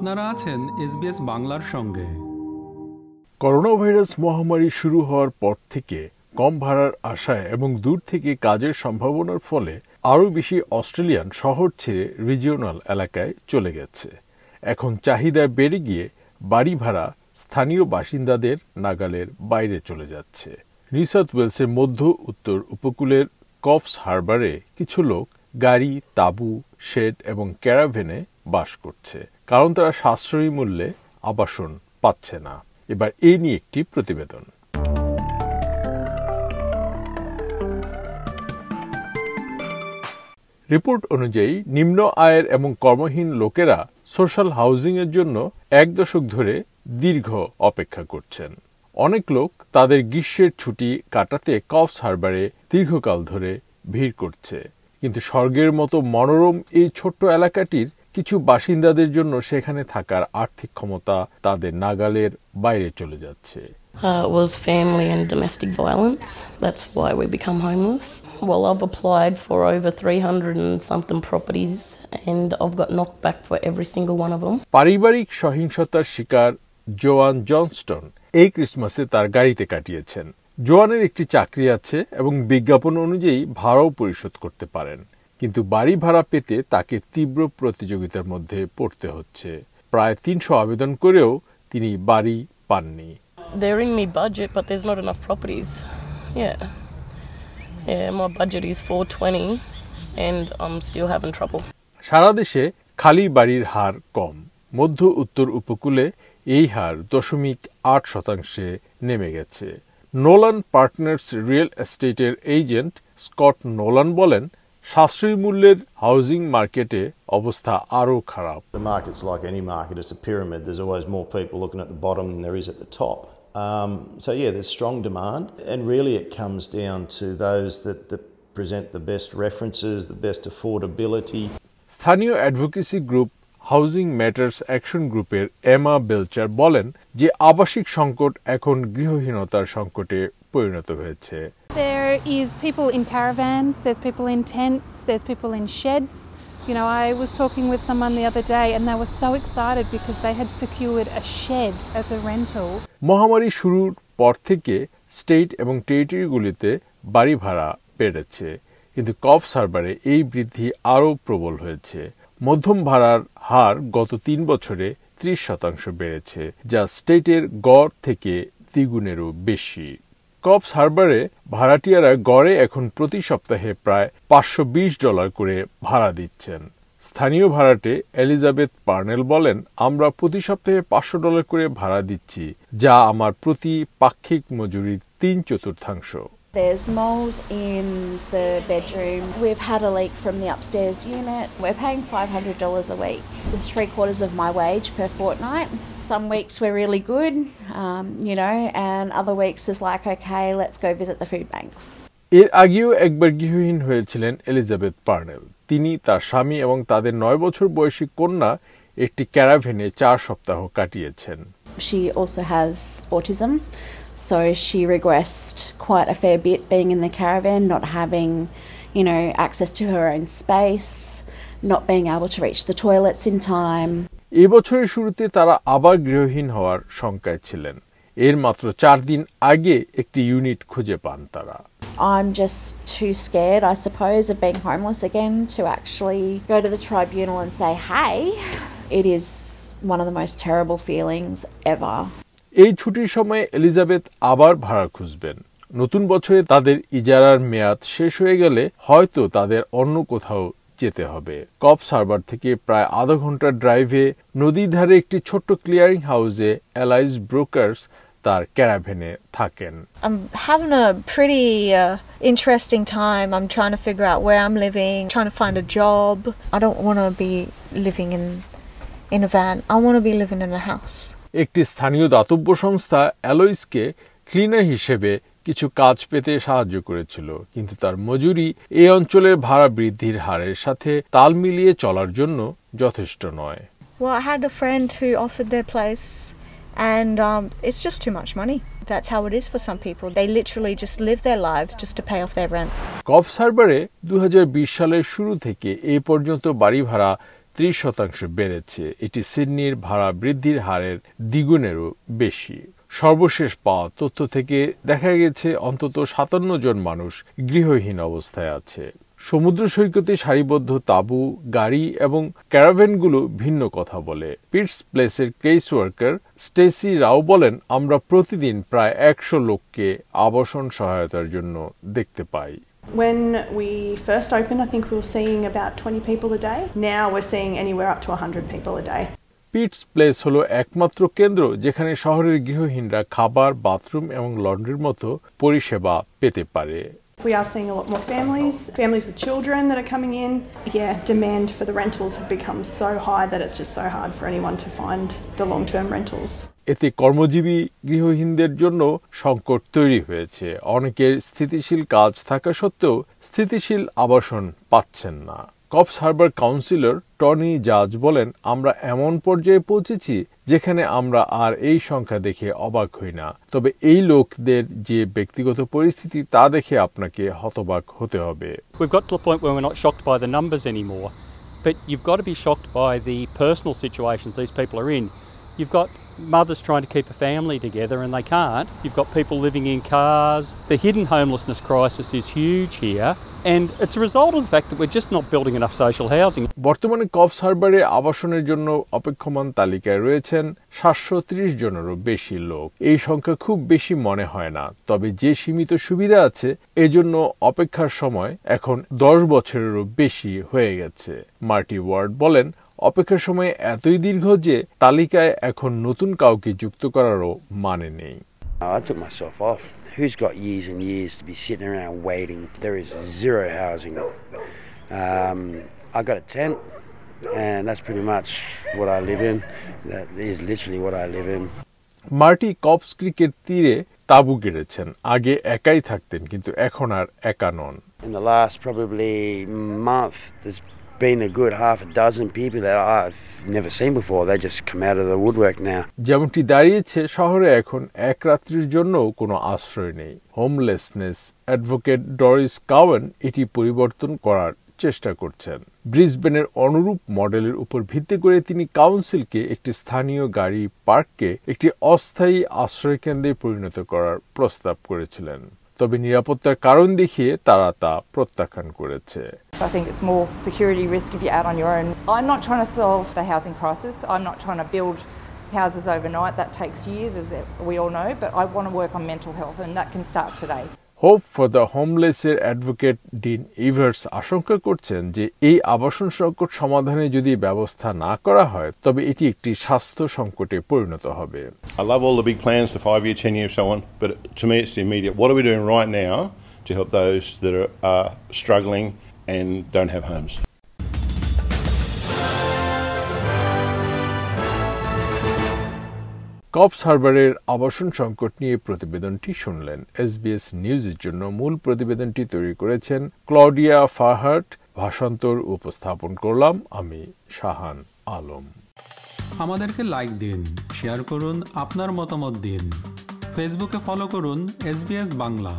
আপনারা আছেন এসবিএস বাংলার সঙ্গে। করোনা ভাইরাস মহামারী শুরু হওয়ার পর থেকে কম ভাড়ার আশায় এবং দূর থেকে কাজের সম্ভাবনার ফলে আরও বেশি অস্ট্রেলিয়ান শহর ছেড়ে রিজিওনাল এলাকায় চলে গেছে। এখন চাহিদা বেড়ে গিয়ে বাড়ি ভাড়া স্থানীয় বাসিন্দাদের নাগালের বাইরে চলে যাচ্ছে। নিউ সাউথ ওয়েলসের মধ্য উত্তর উপকূলের কফস হারবারে কিছু লোক গাড়ি, তাঁবু, শেড এবং ক্যারাভেনে বাস করছে। কারণ তারা সাশ্রয়ী মূল্যে আবাসন পাচ্ছে না। এবার এই নিয়ে একটি প্রতিবেদন। রিপোর্ট অনুযায়ী নিম্ন আয়ের এবং কর্মহীন লোকেরা সোশ্যাল হাউজিং এর জন্য এক দশক ধরে দীর্ঘ অপেক্ষা করছেন। অনেক লোক তাদের গ্রীষ্মের ছুটি কাটাতে কফস হারবারে দীর্ঘকাল ধরে ভিড় করছে। কিন্তু স্বর্গের মতো মনোরম এই ছোট্ট এলাকাটির কিছু বাসিন্দাদের জন্য সেখানে থাকার আর্থিক ক্ষমতা তাদের নাগালের বাইরে চলে যাচ্ছে Uh, was family and domestic violence. That's why we become homeless. Well, I've applied for over 300 and something properties and I've got knocked back for every single one of them. পারিবারিক সহিংসতার শিকার জোয়ান জনস্টন এই ক্রিসমাসে তার গাড়িতে কাটিয়েছেন জোয়ানের একটি চাকরি আছে এবং বিজ্ঞাপন অনুযায়ী ভাড়াও পরিশোধ করতে পারেন কিন্তু বাড়ি ভাড়া পেতে তাকে তীব্র প্রতিযোগিতার মধ্যে পড়তে হচ্ছে প্রায় তিনশো আবেদন করেও তিনি বাড়ি পাননি They're in me budget, but there's not enough properties. Yeah. Yeah, my budget is 420 and I'm still having trouble. সারা দেশে খালি বাড়ির হার কম মধ্য উত্তর উপকূলে এই হার দশমিক আট শতাংশে নেমে গেছে নোলান পার্টনার্স রিয়েল এস্টেটের এজেন্ট স্কট নোলান বলেন সাশ্রয়ী মূল্যের হাউজিং মার্কেটে অবস্থা আরও খারাপ The market's like any market, it's a pyramid. There's always more people looking at the bottom than there is at the top. Um, so, yeah, there's strong demand, and really it comes down to those that, that present the best references, the best affordability. স্থানীয় advocacy group Housing Matters Action গ্রুপের Emma Belcher বলেন যে আবাসিক সংকট এখন গৃহহীনতার সংকটে পরিণত হয়েছে There is people in caravans, there's people in tents, there's people in sheds. You know, I was talking with someone the other day and they were so excited because they had secured a shed as a rental. মহামারী শুরুর পর থেকে state এবং টেরিটরিগুলিতে বাড়ি ভাড়া বেড়েছে কিন্তু কফ সার্ভারে এই বৃদ্ধি আরও প্রবল হয়েছে মধ্যম ভাড়ার হার গত তিন বছরে ত্রিশ শতাংশ বেড়েছে যা স্টেটের গড় থেকে দ্বিগুণেরও বেশি কপস হারবারে ভাড়াটিয়ারা গড়ে এখন প্রতি সপ্তাহে প্রায় পাঁচশো বিশ ডলার করে ভাড়া দিচ্ছেন। স্থানীয় ভাড়াটে এলিজাবেথ পার্নেল বলেন, আমরা প্রতি সপ্তাহে পাঁচশো ডলার করে ভাড়া দিচ্ছি, যা আমার প্রতি পাক্ষিক মজুরির তিন চতুর্থাংশ। There's mould in the bedroom. We've had a leak from the upstairs unit. We're paying $500 a week. It's three quarters of my wage per fortnight. Some weeks we're really good, um, you know, and other weeks is like, okay, let's go visit the food banks. এর আগেও একবার গৃহহীন হয়েছিলেন Elizabeth Parnell তিনি তার স্বামী এবং তাদের নয় বছর বয়সী কন্যা একটি ক্যারাভেনে চার সপ্তাহ কাটিয়েছেন She also has autism, so she regressed quite a fair bit being in the caravan, not having, you know, access to her own space, not being able to reach the toilets in time. এই বছরের শুরুতে তারা আবার গৃহহীন হওয়ার শঙ্কায় ছিলেন এর মাত্র চার দিন আগে একটি ইউনিট খুঁজে পান তারা I'm just too scared, I suppose, of being homeless again to actually go to the tribunal and say, hey, it is one of the most terrible feelings ever. এই ছুটির সময় এলিজাবেথ আবার ভাড়া খুঁজবেন নতুন বছরে তাদের ইজারার মেয়াদ শেষ হয়ে গেলে হয়তো তাদের অন্য কোথাও যেতে হবে কপ সার্ভার থেকে প্রায় আধা ঘণ্টার ড্রাইভে নদীর ধারে একটি ছোট্ট ক্লিয়ারিং হাউসে এলাইজ ব্রোকার্স তার ক্যারাভেনে থাকেন I'm having a pretty uh, interesting time. I'm trying to figure out where I'm living, trying to find a job. I don't want to be living in in a van. I want to be living in a house. একটি স্থানীয় দাতব্য সংস্থা অ্যালয়সকে cleaner হিসেবে কিছু কাজ পেতে সাহায্য করেছিল কিন্তু তার মজুরি এই অঞ্চলের ভাড়া বৃদ্ধির হারের সাথে তাল মিলিয়ে চলার জন্য যথেষ্ট নয়। কফ সার্ভারে দু হাজার বিশ সালের শুরু থেকে এ পর্যন্ত বাড়ি ভাড়া ত্রিশ শতাংশ বেড়েছে। এটি সিডনির ভাড়া বৃদ্ধির হারের দ্বিগুণেরও বেশি। সর্বশেষ পাওয়া তথ্য থেকে দেখা গেছে, অন্তত সাতান্ন জন মানুষ গৃহহীন অবস্থায় আছে। সমুদ্র সৈকতে সারিবদ্ধ তাঁবু, গাড়ি এবং ক্যারাভেনগুলো ভিন্ন কথা বলে। পিটস প্লেসের কেস ওয়ার্কার স্টেসি রাও বলেন, আমরা প্রতিদিন প্রায় একশো লোককে আবাসন সহায়তার জন্য দেখতে পাই। When we first opened, I think we were seeing about 20 people a day. Now we're seeing anywhere up to 100 people a day. Pete's Place হলো একমাত্র কেন্দ্র যেখানে শহরের গৃহহীনরা খাবার বাথরুম এবং লন্ড্রির মতো পরিষেবা পেতে পারে We are seeing a lot more families, families with children that are coming in. Yeah, demand for the rentals have become so high that it's just so hard for anyone to find the long term rentals. এতে কর্মজীবী গৃহহীনদের জন্য সংকট তৈরি হয়েছে। অনেকের স্থিতিশীল কাজ থাকা সত্ত্বেও স্থিতিশীল আবাসন পাচ্ছেন না। কপস হারবার কাউন্সিলর টনি জাজ বলেন আমরা এমন পর্যায়ে পৌঁছেছি যেখানে আমরা আর এই সংখ্যা দেখে অবাক হই না। তবে এই লোকদের যে ব্যক্তিগত পরিস্থিতি তা দেখে আপনাকে হতবাক হতে হবে। We've got to a point where we're not shocked by the numbers anymore, but you've got to be shocked by the personal situations these people are in. You've got mothers trying to keep a family together and they can't. You've got people living in cars. The hidden homelessness crisis is huge here, and it's a result of the fact that we're just not building enough social housing. বর্তমানে Coffs হারবারে আবাসনের জন্য অপেক্ষমান তালিকায় রয়েছেন সাতশো ত্রিশ জনেরও বেশি লোক এই সংখ্যা খুব বেশি মনে হয় না তবে যে সীমিত সুবিধা আছে এজন্য অপেক্ষার সময় এখন দশ বছরেরও বেশি হয়ে গেছে মার্টি ওয়ার্ড বলেন অপেক্ষার সময় এতই দীর্ঘ যে তালিকায় এখন নতুন কাউকে যুক্ত করারও মানে নেই। মার্টি কপস ক্রিকেট তীরে তাবু গেড়েছেন। আগে একাই থাকতেন কিন্তু এখন আর একা নন। In the last been a good half a dozen people that I've never seen before. They just come out of the woodwork now. যেমনটি দাঁড়িয়েছে শহরে এখন, এক রাত্রির জন্য কোনো আশ্রয় নেই হোমলেসনেস অ্যাডভোকেট ডরিস কাওয়েন এটি পরিবর্তন করার চেষ্টা করছেন ব্রিসবেনের অনুরূপ মডেলের উপর ভিত্তি করে তিনি কাউন্সিলকে একটি স্থানীয় গাড়ি পার্ককে একটি অস্থায়ী আশ্রয়কেন্দ্রে পরিণত করার প্রস্তাব করেছিলেন তবে নিরাপত্তার কারণ দেখিয়ে তারা তা প্রত্যাখ্যান করেছে I think it's more security risk if you're out on your own. I'm not trying to solve the housing crisis. I'm not trying to build houses overnight. That takes years, as we all know. But I want to work on mental health, and that can start today. Hope for the হোমলেসের advocate Dean Evers আশঙ্কা করছেন যে এই আবাসন সংকট সমাধানে যদি ব্যবস্থা না করা হয় তবে এটি একটি স্বাস্থ্য সংকটে পরিণত হবে I love all the big plans, the five year, 10 year, so on, but to me it's the immediate. What are we doing right now to help those that are, are struggling and don't have homes? Coffs হারবারের আবাসন সংকট নিয়ে প্রতিবেদনটি শুনলেন SBS নিউজের জন্য মূল প্রতিবেদনটি তৈরি করেছেন ক্লডিয়া ফাহার্ট ভাষান্তর উপস্থাপন করলাম আমি শাহান আলম। আমাদেরকে লাইক দিন শেয়ার করুন আপনার মতামত দিন। ফেসবুকে ফলো করুন এস বাংলা।